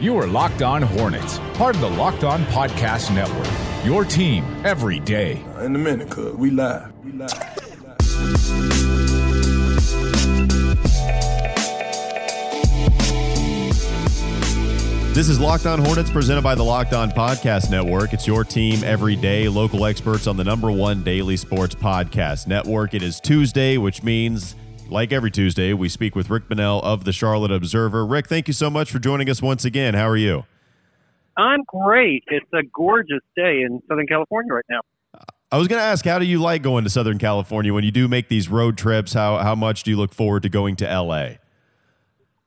You are Locked On Hornets, part of the Locked On Podcast Network. Your team every day. Uh, in a minute, cuz we live. We live. This is Locked On Hornets presented by the Locked On Podcast Network. It's your team every day, local experts on the number one daily sports podcast network. It is Tuesday, which means, like every Tuesday, we speak with Rick Bonnell of the Charlotte Observer. Rick, thank you so much for joining us once again. How are you? I'm great. It's a gorgeous day in Southern California right now. I was going to ask, how do you like going to Southern California when you do make these road trips? How how much do you look forward to going to LA?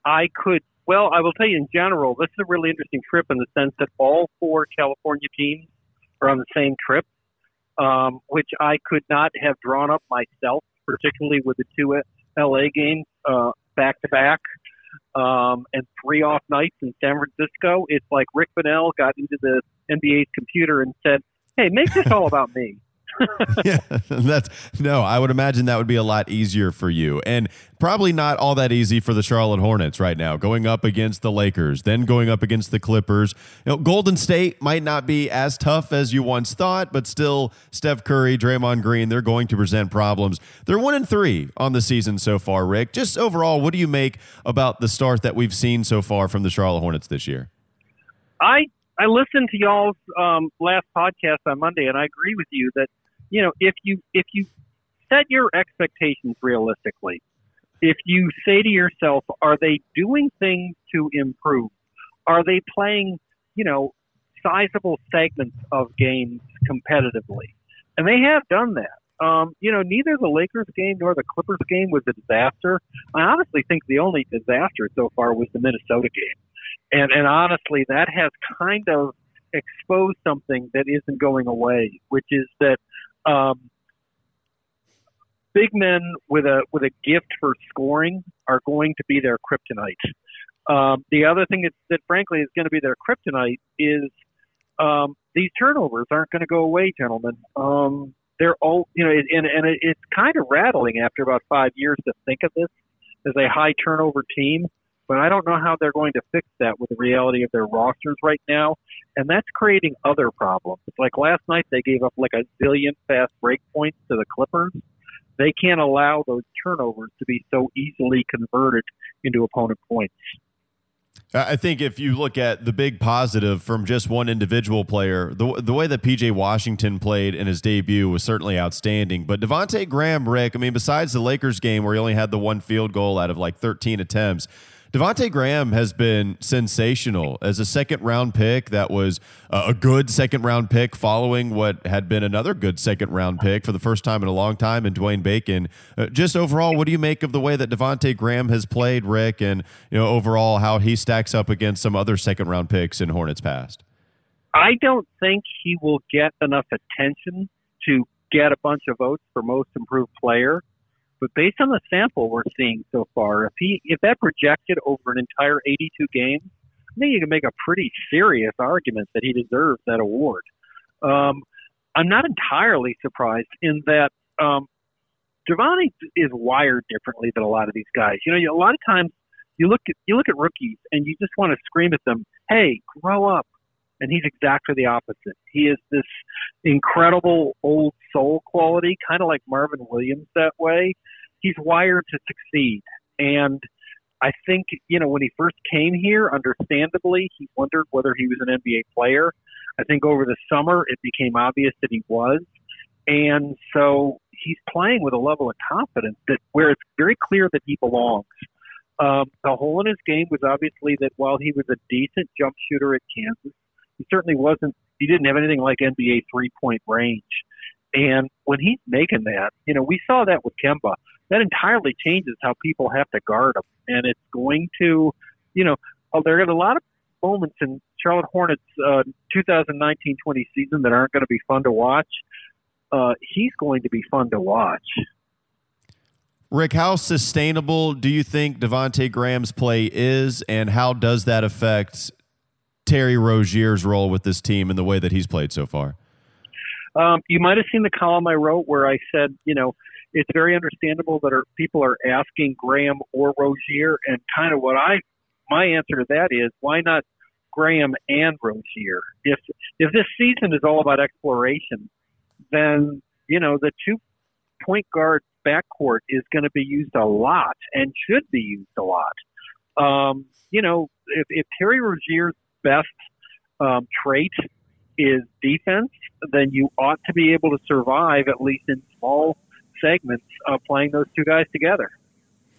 I could well, I will tell you in general, this is a really interesting trip in the sense that all four California teams are on the same trip, um, which I could not have drawn up myself, particularly with the two LA games uh, back to back um, and three off nights in San Francisco. It's like Rick Bonnell got into the NBA's computer and said, "Hey, make this all about me." yeah, that's no. I would imagine that would be a lot easier for you, and probably not all that easy for the Charlotte Hornets right now. Going up against the Lakers, then going up against the Clippers. You know, Golden State might not be as tough as you once thought, but still, Steph Curry, Draymond Green, they're going to present problems. They're one and three on the season so far. Rick, just overall, what do you make about the start that we've seen so far from the Charlotte Hornets this year? I I listened to y'all's um, last podcast on Monday, and I agree with you that you know, if you if you set your expectations realistically, if you say to yourself, are they doing things to improve? Are they playing, you know, sizable segments of games competitively? And they have done that. Um, you know, neither the Lakers game nor the Clippers game was a disaster. I honestly think the only disaster so far was the Minnesota game. And and honestly, that has kind of exposed something that isn't going away, which is that um, big men with a with a gift for scoring are going to be their kryptonite. Um, the other thing that, that frankly is going to be their kryptonite is um, these turnovers aren't going to go away, gentlemen. Um, they're all you know, and and it, it's kind of rattling after about five years to think of this as a high turnover team but I don't know how they're going to fix that with the reality of their rosters right now. And that's creating other problems. It's like last night they gave up like a zillion fast break points to the Clippers. They can't allow those turnovers to be so easily converted into opponent points. I think if you look at the big positive from just one individual player, the, the way that PJ Washington played in his debut was certainly outstanding. But Devonte Graham, Rick, I mean, besides the Lakers game where he only had the one field goal out of like 13 attempts, Devonte Graham has been sensational as a second round pick. That was a good second round pick following what had been another good second round pick for the first time in a long time in Dwayne Bacon. Uh, just overall, what do you make of the way that Devonte Graham has played, Rick, and you know overall how he stacks up against some other second round picks in Hornets past? I don't think he will get enough attention to get a bunch of votes for most improved player. But based on the sample we're seeing so far, if he if that projected over an entire 82 games, I think you can make a pretty serious argument that he deserves that award. Um, I'm not entirely surprised in that um, Giovanni is wired differently than a lot of these guys. You know, a lot of times you look at you look at rookies and you just want to scream at them, "Hey, grow up!" And he's exactly the opposite. He is this incredible old soul quality, kind of like Marvin Williams that way he's wired to succeed. And I think, you know, when he first came here, understandably, he wondered whether he was an NBA player. I think over the summer, it became obvious that he was. And so he's playing with a level of confidence that where it's very clear that he belongs. Um, the hole in his game was obviously that while he was a decent jump shooter at Kansas, he certainly wasn't, he didn't have anything like NBA three point range. And when he's making that, you know, we saw that with Kemba that entirely changes how people have to guard him. And it's going to, you know, oh, there are a lot of moments in Charlotte Hornets' uh, 2019-20 season that aren't going to be fun to watch. Uh, he's going to be fun to watch. Rick, how sustainable do you think Devonte Graham's play is, and how does that affect Terry Rozier's role with this team and the way that he's played so far? Um, you might have seen the column I wrote where I said, you know, it's very understandable that are, people are asking Graham or Rozier, and kind of what I my answer to that is why not Graham and Rozier. If if this season is all about exploration, then you know the two point guard backcourt is going to be used a lot and should be used a lot. Um, you know, if, if Terry Rozier's best um, trait is defense, then you ought to be able to survive at least in small segments of playing those two guys together.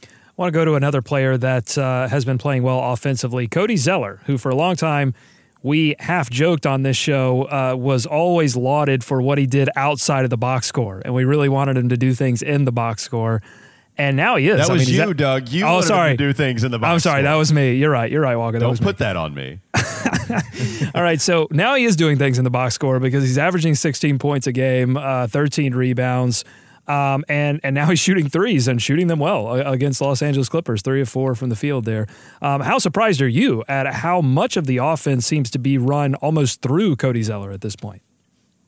I want to go to another player that uh, has been playing well offensively, Cody Zeller, who for a long time we half joked on this show uh, was always lauded for what he did outside of the box score, and we really wanted him to do things in the box score. And now he is. That I was mean, you, that, Doug. You oh, sorry. do things in the box. I'm sorry. Score. That was me. You're right. You're right, Walker. That Don't was put me. that on me. All right, so now he is doing things in the box score because he's averaging 16 points a game, uh, 13 rebounds, um, and and now he's shooting threes and shooting them well uh, against Los Angeles Clippers, three of four from the field there. Um, how surprised are you at how much of the offense seems to be run almost through Cody Zeller at this point?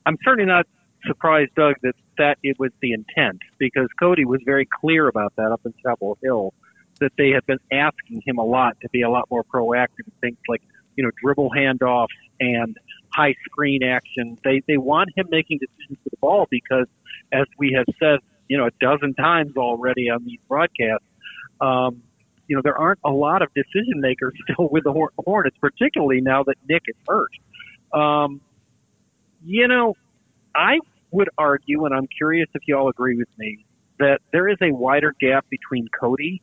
I'm certainly not surprised, Doug, that that it was the intent because Cody was very clear about that up in Chapel Hill, that they had been asking him a lot to be a lot more proactive in things like you know dribble handoffs and high screen action. They they want him making decisions with the ball because, as we have said, you know, a dozen times already on these broadcasts, um, you know, there aren't a lot of decision makers still with the Hor- Hornets, particularly now that Nick is hurt. Um, you know, I would argue, and I'm curious if you all agree with me, that there is a wider gap between Cody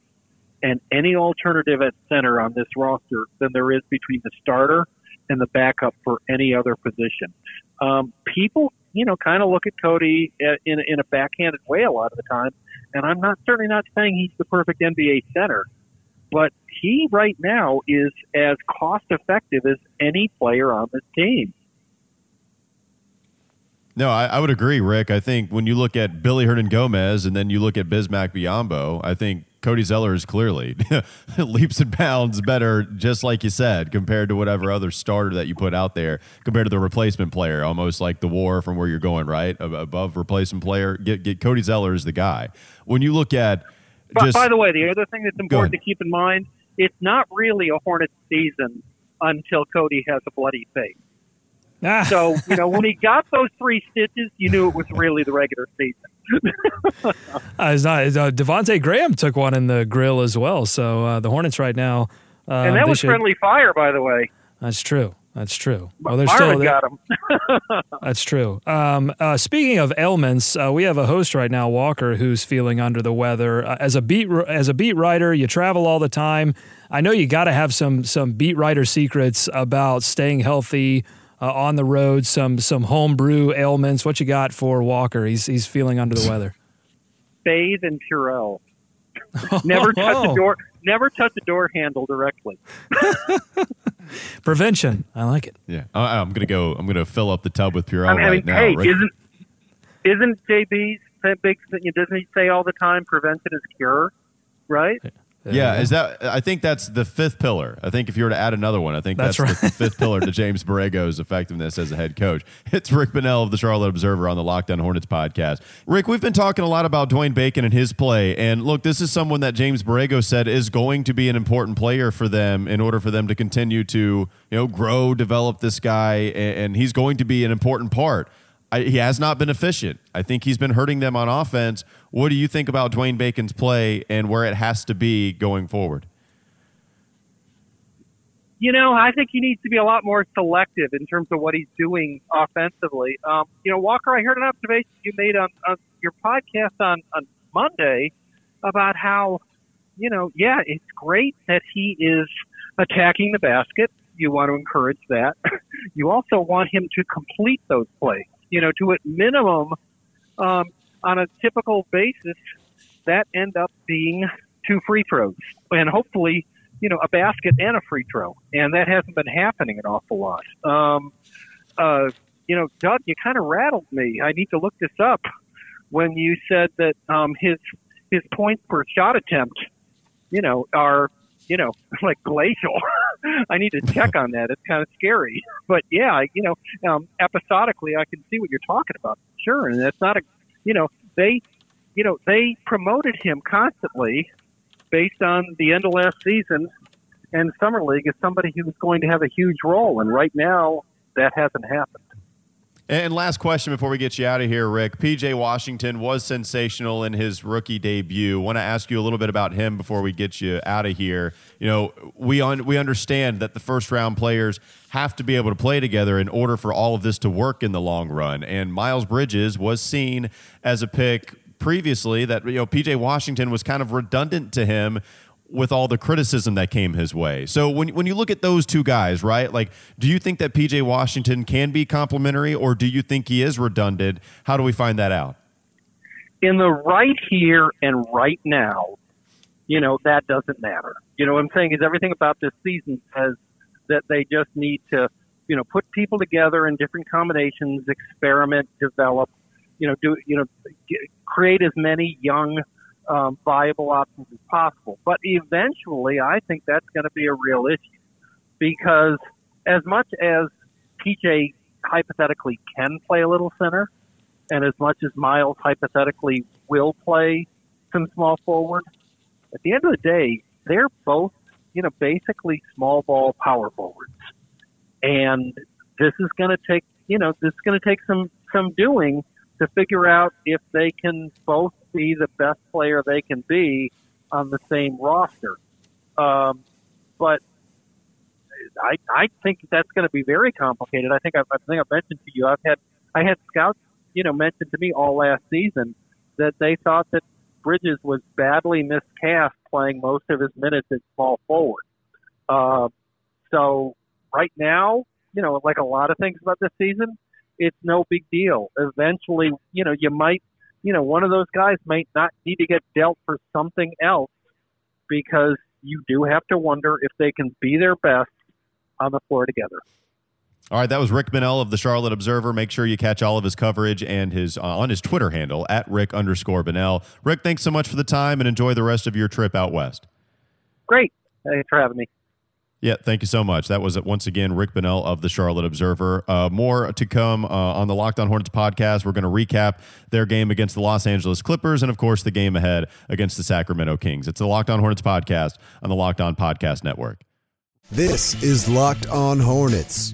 and any alternative at center on this roster than there is between the starter and the backup for any other position. Um, people, you know, kind of look at Cody in, in a backhanded way a lot of the time, and I'm not certainly not saying he's the perfect NBA center, but he right now is as cost effective as any player on this team. No, I, I would agree, Rick. I think when you look at Willy Hernangomez and then you look at Bismack Biyombo, I think Cody Zeller is clearly leaps and bounds better, just like you said, compared to whatever other starter that you put out there, compared to the replacement player, almost like the war from where you're going, right? Above replacement player. Get, get Cody Zeller is the guy. When you look at But just, by the way, the other thing that's important to keep in mind, it's not really a Hornets season until Cody has a bloody face. Ah, So, you know, when he got those three stitches, you knew it was really the regular season. uh, it's not. Uh, Devonte Graham took one in the grill as well. So uh, the Hornets right now, uh, and that was should- friendly fire, by the way. That's true. That's true. Well, they're still got him. That's true. Um, uh, speaking of ailments, uh, we have a host right now, Walker, who's feeling under the weather. Uh, as a beat as a beat writer, you travel all the time. I know you got to have some some beat writer secrets about staying healthy uh, on the road. Some some homebrew ailments. What you got for Walker? He's he's feeling under the weather. Bathe in Purell. Never touch a door. Never touch a door handle directly. Prevention. I like it. yeah, I, I'm gonna go. I'm gonna fill up the tub with Purell I mean, I right mean now. hey, Rick. isn't isn't JB's that big? Doesn't he say all the time, "Prevention is cure"? Right? Yeah, Uh-huh. is that? I think that's the fifth pillar. I think if you were to add another one, I think that's, That's the fifth pillar to James Borrego's effectiveness as a head coach. It's Rick Bonnell of the Charlotte Observer on the Locked On Hornets podcast. Rick, we've been talking a lot about Dwayne Bacon and his play, and look, this is someone that James Borrego said is going to be an important player for them in order for them to continue to you know grow, develop this guy, and he's going to be an important part. I, he has not been efficient. I think he's been hurting them on offense. What do you think about Dwayne Bacon's play and where it has to be going forward? You know, I think he needs to be a lot more selective in terms of what he's doing offensively. Um, you know, Walker, I heard an observation you made on, on your podcast on, on Monday about how, you know, yeah, it's great that he is attacking the basket. You want to encourage that. you also want him to complete those plays. You know, to at minimum, um, on a typical basis, that end up being two free throws, and hopefully, you know, a basket and a free throw. And that hasn't been happening an awful lot. Um, uh, you know, Doug, you kind of rattled me. I need to look this up. When you said that um, his his points per shot attempt, you know, are you know like glacial. I need to check on that. It's kind of scary. But yeah, I, you know, um, episodically, I can see what you're talking about. Sure, and that's not a, you know, they, you know, they promoted him constantly based on the end of last season and Summer League as somebody who's going to have a huge role. And right now, that hasn't happened. And last question before we get you out of here, Rick. PJ Washington was sensational in his rookie debut. Want to ask you a little bit about him before we get you out of here. You know, we un- we understand that the first round players have to be able to play together in order for all of this to work in the long run. And Miles Bridges was seen as a pick previously that you know PJ Washington was kind of redundant to him with all the criticism that came his way. So when when you look at those two guys, right? Like do you think that PJ Washington can be complimentary, or do you think he is redundant? How do we find that out? In the right here and right now, you know, that doesn't matter. You know what I'm saying is everything about this season says that they just need to, you know, put people together in different combinations, experiment, develop, you know, do, you know, get, create as many young um, viable options as possible. But eventually, I think that's going to be a real issue because as much as PJ hypothetically can play a little center, and as much as Miles hypothetically will play some small forward, at the end of the day, they're both, you know, basically small ball power forwards. And this is going to take, you know, this is going to take some, some doing to figure out if they can both be the best player they can be on the same roster. Um, but I, I think that's going to be very complicated. I think I've, I think I've mentioned to you, I've had, I had scouts, you know, mention to me all last season that they thought that Bridges was badly miscast playing most of his minutes at small forward. Uh, so right now, you know, like a lot of things about this season, it's no big deal. Eventually, you know, you might, you know, one of those guys might not need to get dealt for something else because you do have to wonder if they can be their best on the floor together. All right, that was Rick Bonnell of the Charlotte Observer. Make sure you catch all of his coverage and his uh, on his Twitter handle at Rick underscore Bonnell. Rick, thanks so much for the time and enjoy the rest of your trip out west. Great. Thanks for having me. Yeah, thank you so much. That was once again Rick Bonnell of the Charlotte Observer. Uh, more to come uh, on the Locked On Hornets podcast. We're going to recap their game against the Los Angeles Clippers and, of course, the game ahead against the Sacramento Kings. It's the Locked On Hornets podcast on the Locked On Podcast Network. This is Locked On Hornets.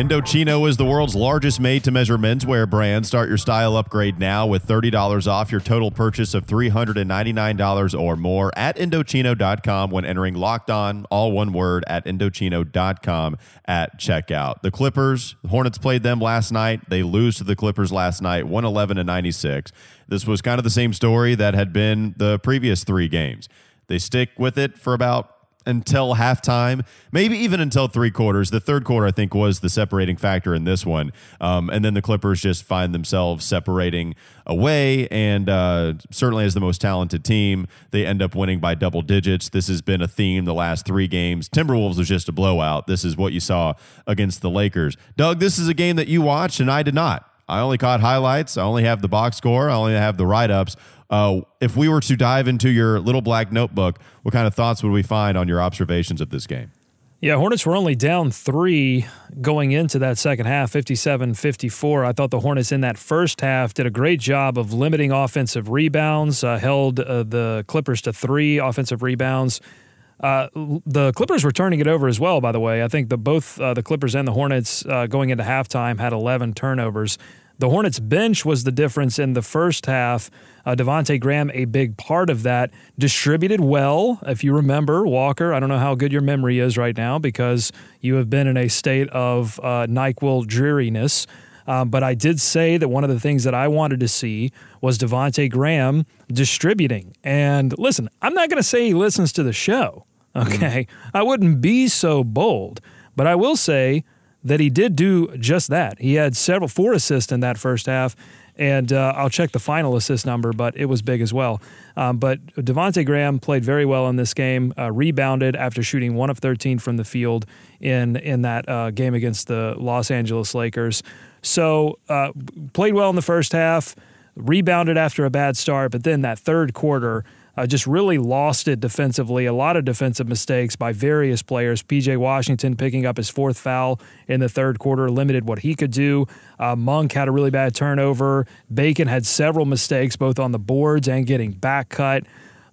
Indochino is the world's largest made to measure menswear brand. Start your style upgrade now with $30 off your total purchase of $399 or more at Indochino.com when entering locked on, all one word, at Indochino.com at checkout. The Clippers, the Hornets played them last night. They lose to the Clippers last night, 111 to 96. This was kind of the same story that had been the previous three games. They stick with it for about until halftime, maybe even until three quarters. The third quarter, I think, was the separating factor in this one. Um, and then the Clippers just find themselves separating away. And uh, certainly, as the most talented team, they end up winning by double digits. This has been a theme the last three games. Timberwolves was just a blowout. This is what you saw against the Lakers. Doug, this is a game that you watched, and I did not. I only caught highlights. I only have the box score. I only have the write ups. Uh, if we were to dive into your little black notebook, what kind of thoughts would we find on your observations of this game? Yeah, Hornets were only down three going into that second half, 57 54. I thought the Hornets in that first half did a great job of limiting offensive rebounds, uh, held uh, the Clippers to three offensive rebounds. Uh, the Clippers were turning it over as well, by the way. I think the both uh, the Clippers and the Hornets uh, going into halftime had 11 turnovers. The Hornets bench was the difference in the first half. Uh, Devonte Graham, a big part of that, distributed well. If you remember, Walker, I don't know how good your memory is right now because you have been in a state of uh, NyQuil dreariness. Um, but I did say that one of the things that I wanted to see was Devonte Graham distributing. And listen, I'm not going to say he listens to the show. Okay, mm. I wouldn't be so bold, but I will say that he did do just that. He had several four assists in that first half, And uh, I'll check the final assist number, but it was big as well. Um, but Devonte Graham played very well in this game, uh, rebounded after shooting one of 13 from the field in in that uh, game against the Los Angeles Lakers. So uh, played well in the first half, rebounded after a bad start, but then that third quarter uh, just really lost it defensively. A lot of defensive mistakes by various players. PJ Washington picking up his fourth foul in the third quarter limited what he could do. Uh, Monk had a really bad turnover. Bacon had several mistakes both on the boards and getting back cut.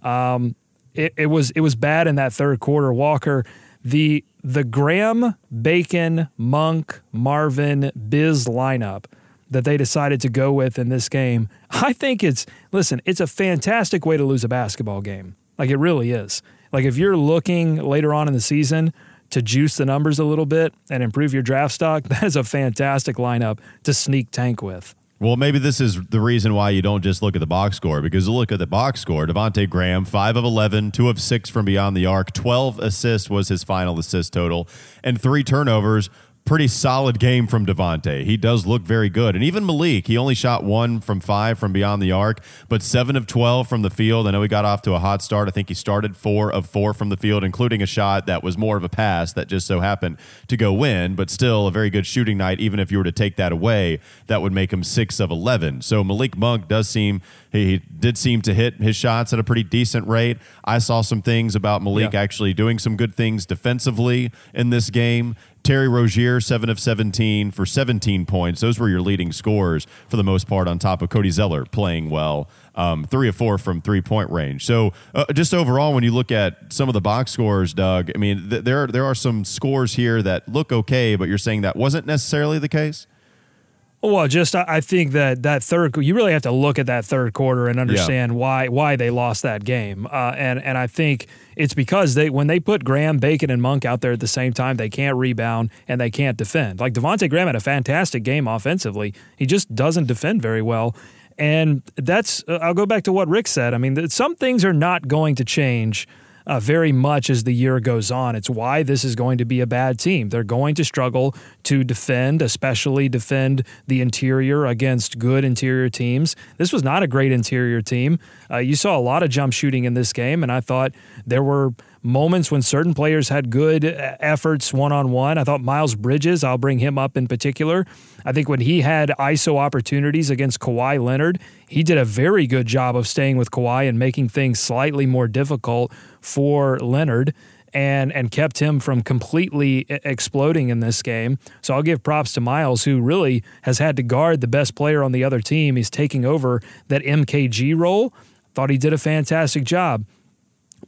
Um, it, it was it was bad in that third quarter. Walker, the the Graham, Bacon, Monk, Marvin, Biz lineup that they decided to go with in this game, I think it's, listen, it's a fantastic way to lose a basketball game. Like it really is. Like if you're looking later on in the season to juice the numbers a little bit and improve your draft stock, that is a fantastic lineup to sneak tank with. Well, maybe this is the reason why you don't just look at the box score because look at the box score. Devonte Graham, 5 of 11, 2 of 6 from beyond the arc, 12 assists was his final assist total, and 3 turnovers pretty solid game from Devonte. He does look very good. And even Malik, he only shot one from five from beyond the arc, but seven of 12 from the field. I know he got off to a hot start. I think he started four of four from the field, including a shot that was more of a pass that just so happened to go win, but still a very good shooting night. Even if you were to take that away, that would make him six of 11. So Malik Monk does seem, he did seem to hit his shots at a pretty decent rate. I saw some things about Malik yeah. actually doing some good things defensively in this game. Terry Rozier, 7 of 17 for 17 points. Those were your leading scores for the most part, on top of Cody Zeller playing well, um, 3 of 4 from three point range. So, uh, just overall, when you look at some of the box scores, Doug, I mean, th- there, there are some scores here that look okay, but you're saying that wasn't necessarily the case? Well, just I think that that third you really have to look at that third quarter and understand yeah. why why they lost that game. Uh, and and I think it's because they when they put Graham, Bacon, and Monk out there at the same time, they can't rebound and they can't defend. Like Devonte Graham had a fantastic game offensively, he just doesn't defend very well. And that's uh, I'll go back to what Rick said. I mean, some things are not going to change uh, very much as the year goes on. It's why this is going to be a bad team. They're going to struggle to defend, especially defend the interior against good interior teams. This was not a great interior team. Uh, you saw a lot of jump shooting in this game, and I thought there were moments when certain players had good uh, efforts one on one. I thought Miles Bridges, I'll bring him up in particular. I think when he had ISO opportunities against Kawhi Leonard, he did a very good job of staying with Kawhi and making things slightly more difficult for Leonard and and kept him from completely exploding in this game. So I'll give props to Miles, who really has had to guard the best player on the other team. He's taking over that MKG role. Thought he did a fantastic job.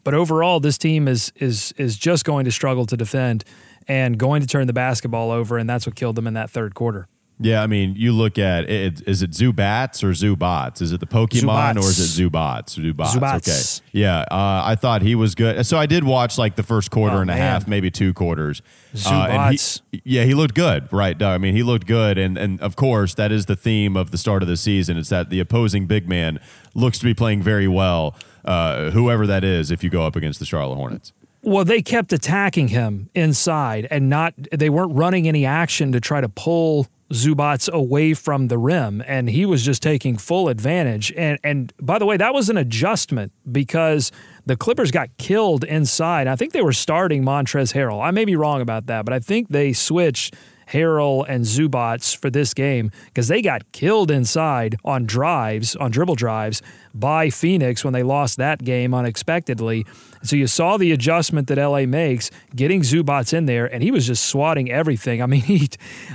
But overall, this team is is is just going to struggle to defend and going to turn the basketball over, and that's what killed them in that third quarter. Yeah, I mean, you look at it. Is it Zubats or Zubats? Is it the Pokemon Zubats. or is it Zubats? Zubats. Zubats. Okay. Yeah, uh, I thought he was good. So I did watch like the first quarter oh, and a man. half, maybe two quarters. Zubats. Uh, he, yeah, he looked good, right, Doug? I mean, he looked good, and and of course that is the theme of the start of the season. It's that the opposing big man looks to be playing very well, uh, whoever that is. If you go up against the Charlotte Hornets. Well, they kept attacking him inside and not they weren't running any action to try to pull Zubac away from the rim, and he was just taking full advantage. And and by the way, that was an adjustment because the Clippers got killed inside. I think they were starting Montrezl Harrell. I may be wrong about that, but I think they switched Harrell and Zubac for this game because they got killed inside on drives, on dribble drives by Phoenix when they lost that game unexpectedly. So you saw the adjustment that LA makes, getting Zubac in there, and he was just swatting everything. I mean, he,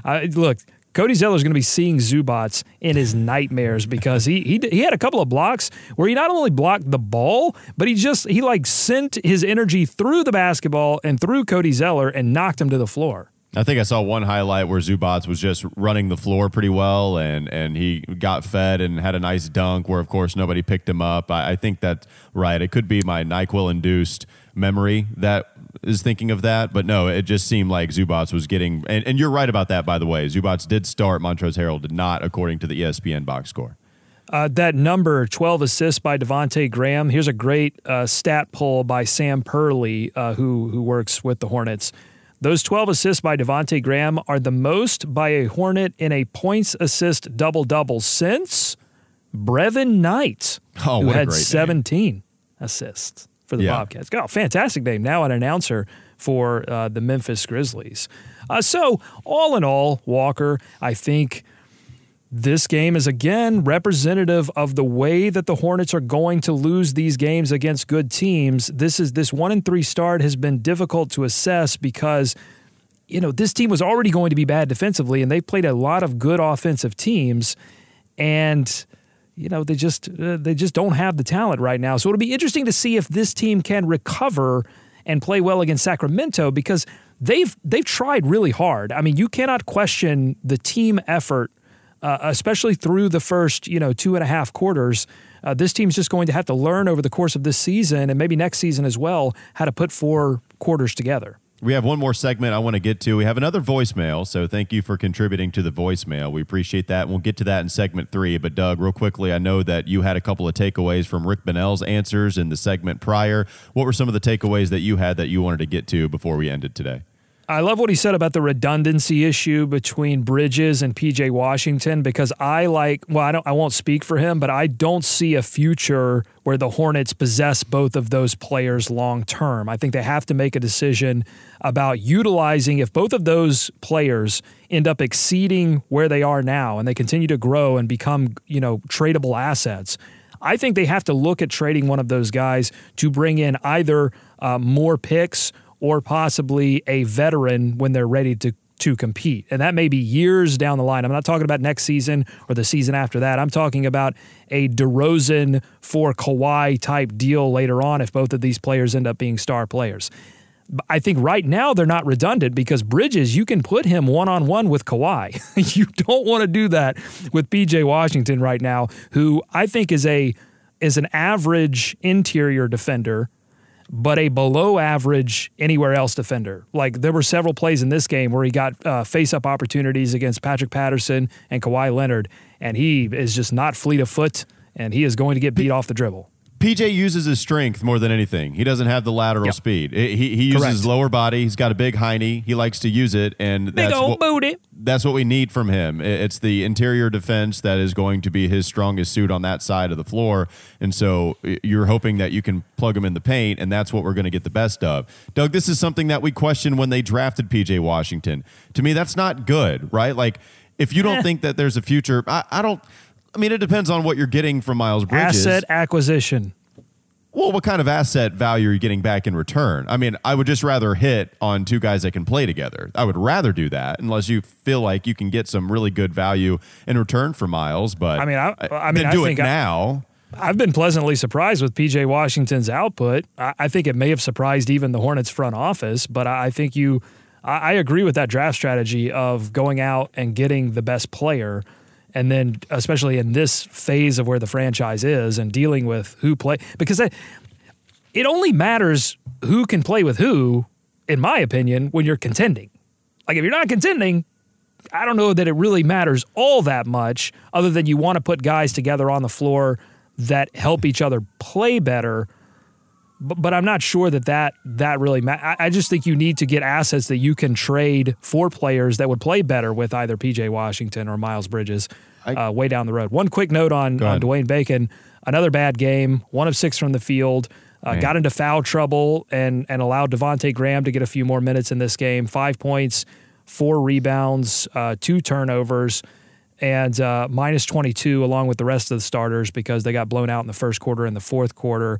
I, look, Cody Zeller is going to be seeing Zubac in his nightmares because he, he he had a couple of blocks where he not only blocked the ball, but he just he like sent his energy through the basketball and through Cody Zeller and knocked him to the floor. I think I saw one highlight where Zubac was just running the floor pretty well, and and he got fed and had a nice dunk where, of course, nobody picked him up. I, I think that's right. It could be my Nyquil induced memory that is thinking of that, but no, it just seemed like Zubac was getting. And, and you're right about that, by the way. Zubac did start. Montrezl Harrell did not, according to the ESPN box score. Uh, that number 12 assists by Devonte Graham. Here's a great uh, stat poll by Sam Perley, uh, who who works with the Hornets Those 12 assists by Devonte Graham are the most by a Hornet in a points assist double double since Brevin Knight, Oh, who had great name. 17 assists for the Yeah. Bobcats. Oh, fantastic name. Now an announcer for uh, the Memphis Grizzlies. Uh, so, all in all, Walker, I think this game is again representative of the way that the Hornets are going to lose these games against good teams. This is this one and three start has been difficult to assess because you know this team was already going to be bad defensively, and they've played a lot of good offensive teams, and you know they just uh, they just don't have the talent right now. So it'll be interesting to see if this team can recover and play well against Sacramento because they've they've tried really hard. I mean, you cannot question the team effort uh, especially through the first you know two and a half quarters. Uh, this team's just going to have to learn over the course of this season and maybe next season as well how to put four quarters together. We have one more segment I want to get to. We have another voicemail, so thank you for contributing to the voicemail. We appreciate that. We'll get to that in segment three. But, Doug, real quickly, I know that you had a couple of takeaways from Rick Bonnell's answers in the segment prior. What were some of the takeaways that you had that you wanted to get to before we ended today? I love what he said about the redundancy issue between Bridges and PJ Washington because I like well I don't I won't speak for him but I don't see a future where the Hornets possess both of those players long term. I think they have to make a decision about utilizing if both of those players end up exceeding where they are now and they continue to grow and become, you know, tradable assets. I think they have to look at trading one of those guys to bring in either uh, more picks or possibly a veteran when they're ready to to compete. And that may be years down the line. I'm not talking about next season or the season after that. I'm talking about a DeRozan for Kawhi type deal later on if both of these players end up being star players. I think right now they're not redundant because Bridges, you can put him one on one with Kawhi. you don't want to do that with PJ Washington right now, who I think is a is an average interior defender but a below average anywhere else defender. Like there were several plays in this game where he got uh, face up opportunities against Patrick Patterson and Kawhi Leonard, and he is just not fleet of foot, and he is going to get beat off the dribble. PJ uses his strength more than anything. He doesn't have the lateral Yep. speed. He, he uses his lower body. He's got a big hiney. He likes to use it, and Big that's old what, booty. that's what we need from him. It's the interior defense that is going to be his strongest suit on that side of the floor. And so you're hoping that you can plug him in the paint, and that's what we're going to get the best of. Doug, this is something that we questioned when they drafted PJ Washington. To me, that's not good, right? Like, if you don't Eh. think that there's a future, I, I don't. I mean, it depends on what you're getting from Miles Bridges. Asset acquisition. Well, what kind of asset value are you getting back in return? I mean, I would just rather hit on two guys that can play together. I would rather do that unless you feel like you can get some really good value in return for Miles. But I mean, I- I mean, then I do it now. I've been pleasantly surprised with PJ Washington's output. I, I think it may have surprised even the Hornets front office, but I, I think you, I, I agree with that draft strategy of going out and getting the best player. And then, especially in this phase of where the franchise is and dealing with who play, because it, only matters who can play with who, in my opinion, when you're contending. Like if you're not contending, I don't know that it really matters all that much, other than you want to put guys together on the floor that help each other play better. But, but I'm not sure that that, that really matters. I, I just think you need to get assets that you can trade for players that would play better with either PJ Washington or Miles Bridges uh, way down the road. One quick note on, on. Dwayne Bacon another bad game, one of six from the field. Uh, got into foul trouble and and allowed Devonte Graham to get a few more minutes in this game. Five points, four rebounds, uh, two turnovers, and uh, minus 22 along with the rest of the starters because they got blown out in the first quarter and the fourth quarter.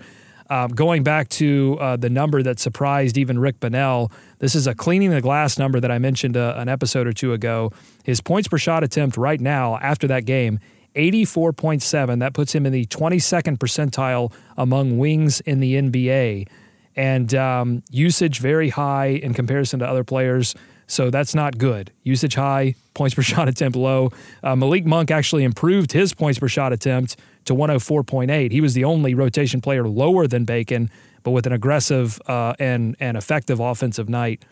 Um, going back to uh, the number that surprised even Rick Bonnell, this is a cleaning the glass number that I mentioned uh, an episode or two ago. His points per shot attempt right now after that game, 84.7. That puts him in the 22nd percentile among wings in the NBA. And um, usage very high in comparison to other players. So that's not good. Usage high, points per shot attempt low. Uh, Malik Monk actually improved his points per shot attempt to 104.8. He was the only rotation player lower than Bacon, but with an aggressive uh, and and effective offensive night,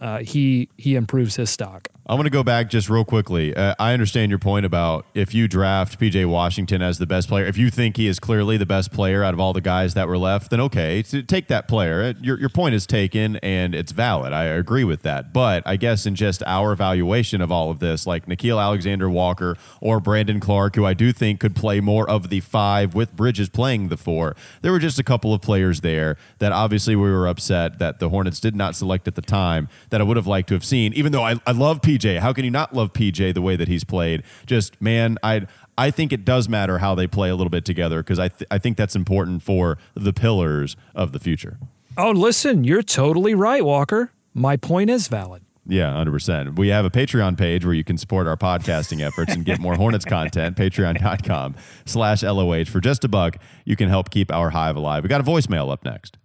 uh, he he improves his stock. I want to go back just real quickly. Uh, I understand your point about if you draft PJ Washington as the best player, if you think he is clearly the best player out of all the guys that were left, then okay, take that player. Uh, your, your point is taken and it's valid. I agree with that. But I guess in just our evaluation of all of this, like Nickeil Alexander Walker or Brandon Clarke, who I do think could play more of the five with Bridges playing the four, there were just a couple of players there that obviously we were upset that the Hornets did not select at the time that I would have liked to have seen, even though I, I love PJ PJ. How can you not love PJ the way that he's played? Just man, I I think it does matter how they play a little bit together because I th- I think that's important for the pillars of the future. Oh, listen, you're totally right, Walker. My point is valid. Yeah, 100%. We have a Patreon page where you can support our podcasting efforts and get more Hornets content, patreon.com slash LOH. For just a buck, you can help keep our hive alive. We got a voicemail up next.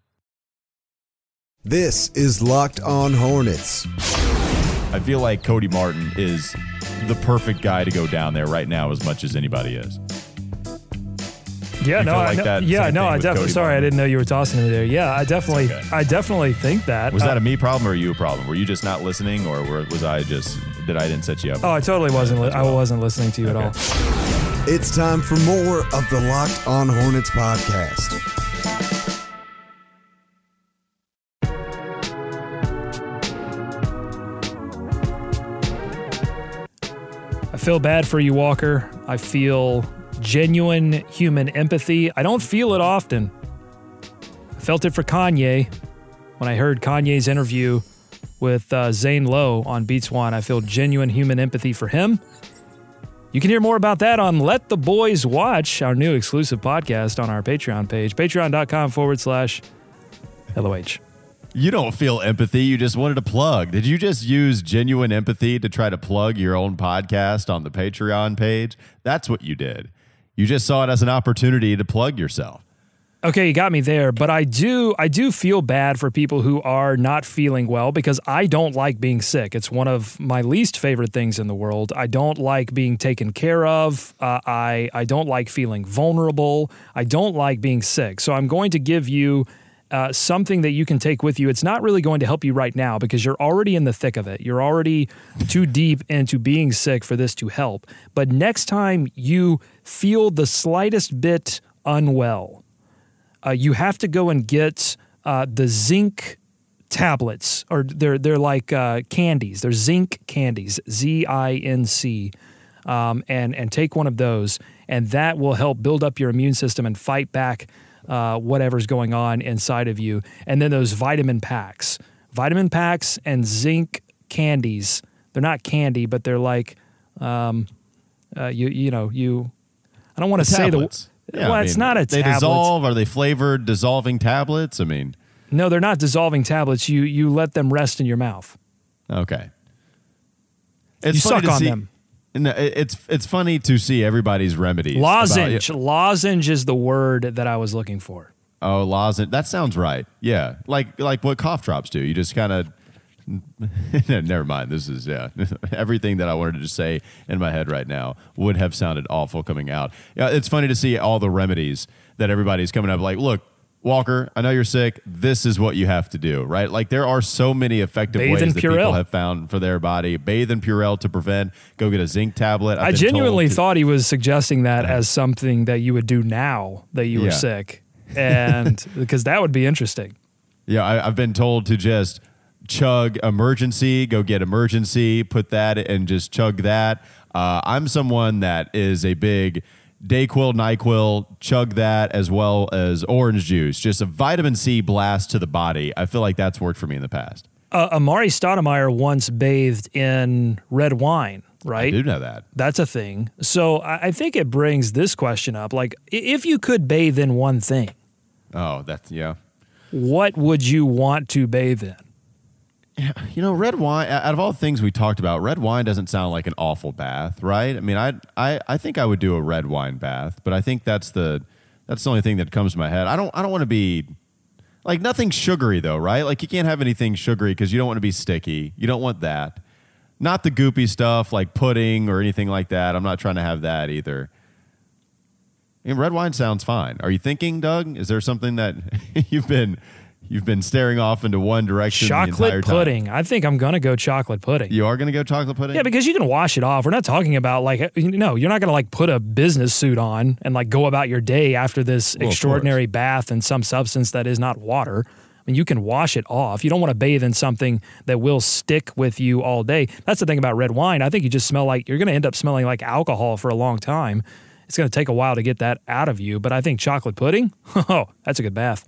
This is Locked On Hornets. I feel like Cody Martin is the perfect guy to go down there right now as much as anybody is. Yeah, You no, feel I like know- that yeah, no, I with definitely. Cody Sorry, I didn't know you were tossing me there. Yeah, I definitely, okay. I definitely think that. Was Uh, that a me problem or you a problem? Were you just not listening or were, was I just, did I didn't set you up? Oh, I totally wasn't. Li- As I wasn't listening to you at all. It's time for more of the Locked On Hornets podcast. Feel bad for you, Walker. I feel genuine human empathy. I don't feel it often. I felt it for Kanye when I heard Kanye's interview with uh, Zane Lowe on Beats One. I feel genuine human empathy for him. You can hear more about that on Let the Boys Watch, our new exclusive podcast on our Patreon page, patreon.com forward slash LOH. You don't feel empathy. You just wanted to plug. Did you just use genuine empathy to try to plug your own podcast on the Patreon page? That's what you did. You just saw it as an opportunity to plug yourself. Okay, you got me there, but I do I do feel bad for people who are not feeling well because I don't like being sick. It's one of my least favorite things in the world. I don't like being taken care of. Uh, I I don't like feeling vulnerable. I don't like being sick. So I'm going to give you uh, something that you can take with you. It's not really going to help you right now because you're already in the thick of it. You're already too deep into being sick for this to help. But next time you feel the slightest bit unwell, uh, you have to go and get uh, the zinc tablets, or they're they're like uh, candies. They're zinc candies, Z I N C, um, and and take one of those, and that will help build up your immune system and fight back uh, whatever's going on inside of you. And then those vitamin packs, vitamin packs, and zinc candies. They're not candy, but they're like, um, uh, you you know you. I don't want to say the. Yeah, well, I it's mean, not a They tablet. dissolve. Are they flavored dissolving tablets? I mean, No, they're not dissolving tablets. You you let them rest in your mouth. okay. It's You suck on see- them. No, it's it's funny to see everybody's remedies. about- Lozenge. Lozenge is the word that I was looking for. Oh, lozenge. That sounds right. Yeah, like like what cough drops do. You just kind of. Never mind. This is yeah. Everything that I wanted to say in my head right now would have sounded awful coming out. Yeah, it's funny to see all the remedies that everybody's coming up. Like, look, Walker, I know you're sick. This is what you have to do, right? Like, there are so many effective Bathe ways that people have found for their body. Bathe in Purell to prevent. Go get a zinc tablet. I've i genuinely to- thought he was suggesting that as something that you would do now that you were Yeah. sick, and because that would be interesting. Yeah, I, I've been told to just chug emergency, go get emergency, put that and just chug that. Uh, I'm someone that is a big Dayquil, Nyquil, chug that as well as orange juice. Just a vitamin C blast to the body. I feel like that's worked for me in the past. Uh, Amar'e Stoudemire once bathed in red wine, right? I do know that. That's a thing. So I I think it brings this question up: like, if you could bathe in one thing, Oh, that's yeah. what would you want to bathe in? You know, red wine. Out of all the things we talked about, red wine doesn't sound like an awful bath, right? I mean, I I I think I would do a red wine bath, but I think that's the that's the only thing that comes to my head. I don't I don't want to be like nothing sugary though, right? Like you can't have anything sugary because you don't want to be sticky. You don't want that. Not the goopy stuff like pudding or anything like that. I'm not trying to have that either. I mean, red wine sounds fine. Are you thinking, Doug? Is there something that you've been You've been staring off into one direction Chocolate time. pudding. I think I'm gonna go chocolate pudding. You are going to go chocolate pudding? Yeah, because you can wash it off. We're not talking about like uh, you know, you're not going to like put a business suit on and like go about your day after this Well, extraordinary bath in some substance that is not water. I mean, you can wash it off. You don't want to bathe in something that will stick with you all day. That's the thing about red wine. I think you just smell like you're going to end up smelling like alcohol for a long time. It's going to take a while to get that out of you, but I think chocolate pudding, oh, that's a good bath.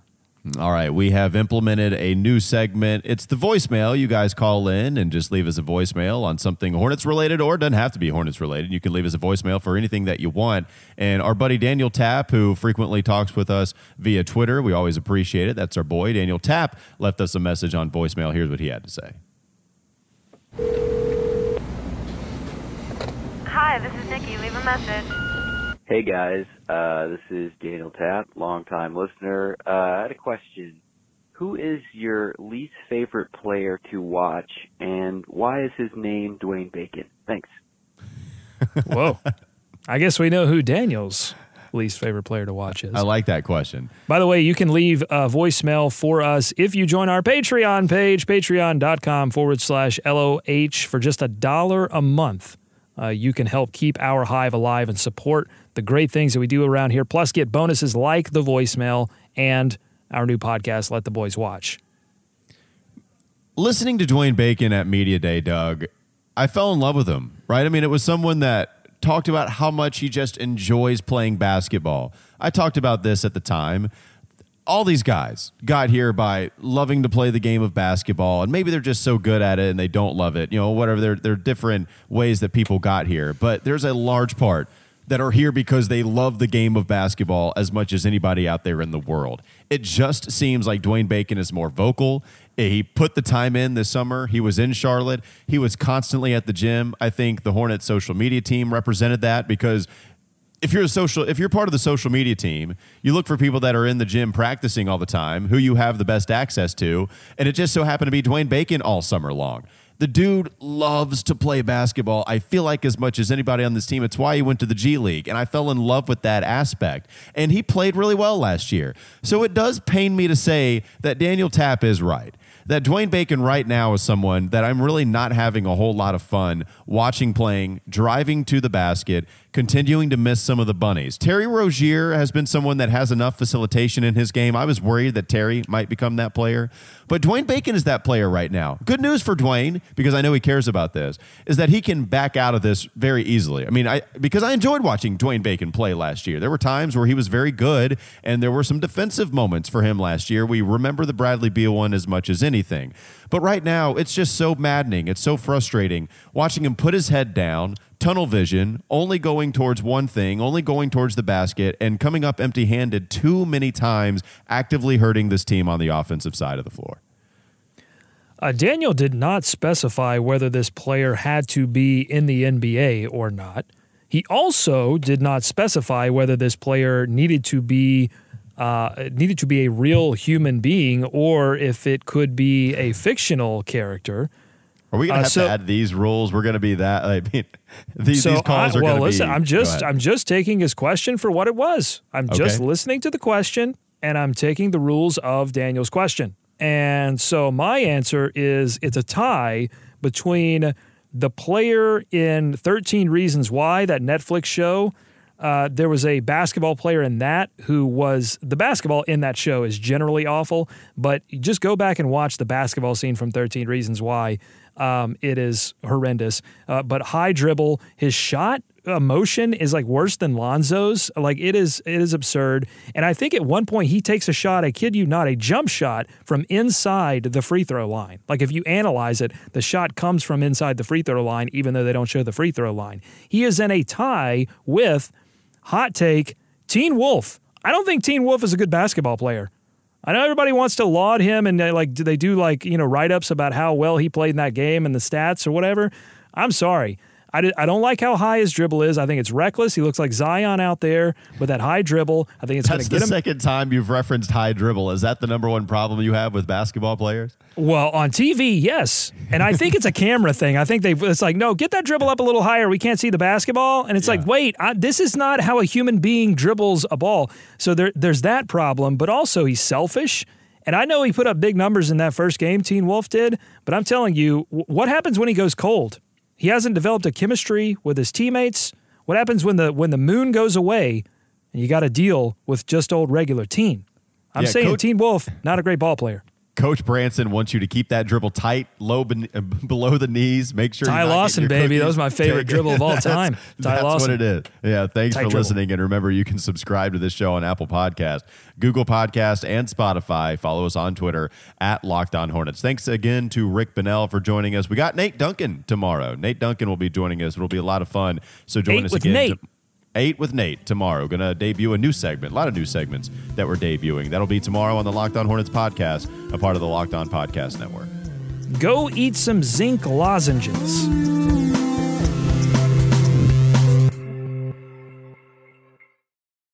All right, we have implemented a new segment. It's the voicemail. You guys call in and just leave us a voicemail on something Hornets related, or it doesn't have to be Hornets related. You can leave us a voicemail for anything that you want. And our buddy Daniel Tapp, who frequently talks with us via Twitter, we always appreciate it. That's our boy Daniel Tapp. Left us a message on voicemail. Here's what he had to say. Hi, this is Nikki. Leave a message. Hey guys, uh, this is Daniel Tapp, longtime listener. Uh, I had a question. Who is your least favorite player to watch, and why is his name Dwayne Bacon? Thanks. Whoa. I guess we know who Daniel's least favorite player to watch is. I like that question. By the way, you can leave a voicemail for us if you join our Patreon page, patreon.com forward slash LOH for just a dollar a month. Uh, you can help keep our hive alive and support the great things that we do around here, plus get bonuses like the voicemail and our new podcast, Let the Boys Watch. listening to Dwayne Bacon at Media Day, Doug, I fell in love with him, right? I mean, it was someone that talked about how much he just enjoys playing basketball. I talked about this at the time. All these guys got here by loving to play the game of basketball, and maybe they're just so good at it and they don't love it. You know, whatever. There, there are different ways that people got here, but there's a large part that are here because they love the game of basketball as much as anybody out there in the world. It just seems like Dwayne Bacon is more vocal. Eh, he put the time in this summer. He was in Charlotte. He was constantly at the gym. I think the Hornets social media team represented that because if you're a social if you're part of the social media team, you look for people that are in the gym practicing all the time, who you have the best access to, and it just so happened to be Dwayne Bacon all summer long. The dude loves to play basketball. I feel like as much as anybody on this team. It's why he went to the G League, and I fell in love with that aspect. And he played really well last year. So it does pain me to say that Daniel Tapp is right that Dwayne Bacon right now is someone that I'm really not having a whole lot of fun watching playing, driving to the basket, continuing to miss some of the bunnies. Terry Rozier has been someone that has enough facilitation in his game. I was worried that Terry might become that player, but Dwayne Bacon is that player right now. Good news for Dwayne because I know he cares about this is that he can back out of this very easily. I mean, I because I enjoyed watching Dwayne Bacon play last year. There were times where he was very good and there were some defensive moments for him last year. We remember the Bradley Beal one as much as anything. But right now, it's just so maddening. It's so frustrating watching him put his head down, tunnel vision, only going towards one thing, only going towards the basket, and coming up empty handed too many times, actively hurting this team on the offensive side of the floor. Uh, Daniel did not specify whether this player had to be in the NBA or not. He also did not specify whether this player needed to be uh, needed to be a real human being or if it could be a fictional character. Are we going to Uh, have so- to add these rules? We're going to be that. I mean, these, so these calls I, are well, going to be. listen. I'm just. I'm just taking his question for what it was. I'm just listening to the question and I'm taking the rules of Daniel's question. And so my answer is it's a tie between the player in 13 Reasons Why, that Netflix show. Uh, there was a basketball player in that who was the basketball in that show is generally awful, but just go back and watch the basketball scene from 13 Reasons Why. Um, it is horrendous. Uh, but high dribble, his shot emotion is like worse than Lonzo's. Like it is, it is absurd. And I think at one point he takes a shot. I kid you not, a jump shot from inside the free throw line. Like if you analyze it, the shot comes from inside the free throw line, even though they don't show the free throw line. He is in a tie with hot take Teen Wolf. I don't think Teen Wolf is a good basketball player. I know everybody wants to laud him and they like do they do like you know write ups about how well he played in that game and the stats or whatever. I'm sorry. I, di- I don't like how high his dribble is. I think it's reckless. He looks like Zion out there with that high dribble. I think it's going That's to the get him. second time you've referenced high dribble. Is that the number one problem you have with basketball players? Well, on TV, yes, and I think it's a camera thing. I think they it's like, no, get that dribble up a little higher. We can't see the basketball, and it's like, wait, I, this is not how a human being dribbles a ball. So there, there's that problem, but also he's selfish, And I know he put up big numbers in that first game, Teen Wolf did, but I'm telling you, what happens when he goes cold? He hasn't developed a chemistry with his teammates. What happens when the when the moon goes away and you got to deal with just old regular Teen? I'm Yeah, saying Coach- Teen Wolf, not a great ball player. Coach Branson wants you to keep that dribble tight, low ben- below the knees. Make sure Ty Lawson, baby. That was my favorite dribble of all time. Ty That's Lawson. what it is. Yeah. Thanks Tight for dribble. listening, and remember you can subscribe to this show on Apple Podcast, Google Podcast, and Spotify. Follow us on Twitter at Locked On Hornets. Thanks again to Rick Bonnell for joining us. We got Nate Duncan tomorrow. Nate Duncan will be joining us. It'll be a lot of fun. So join Eight us again. Nate. to- Eight with Nate tomorrow. Going to debut a new segment, a lot of new segments that we're debuting. That'll be tomorrow on the Locked On Hornets podcast, a part of the Locked On Podcast Network. Go eat some zinc lozenges.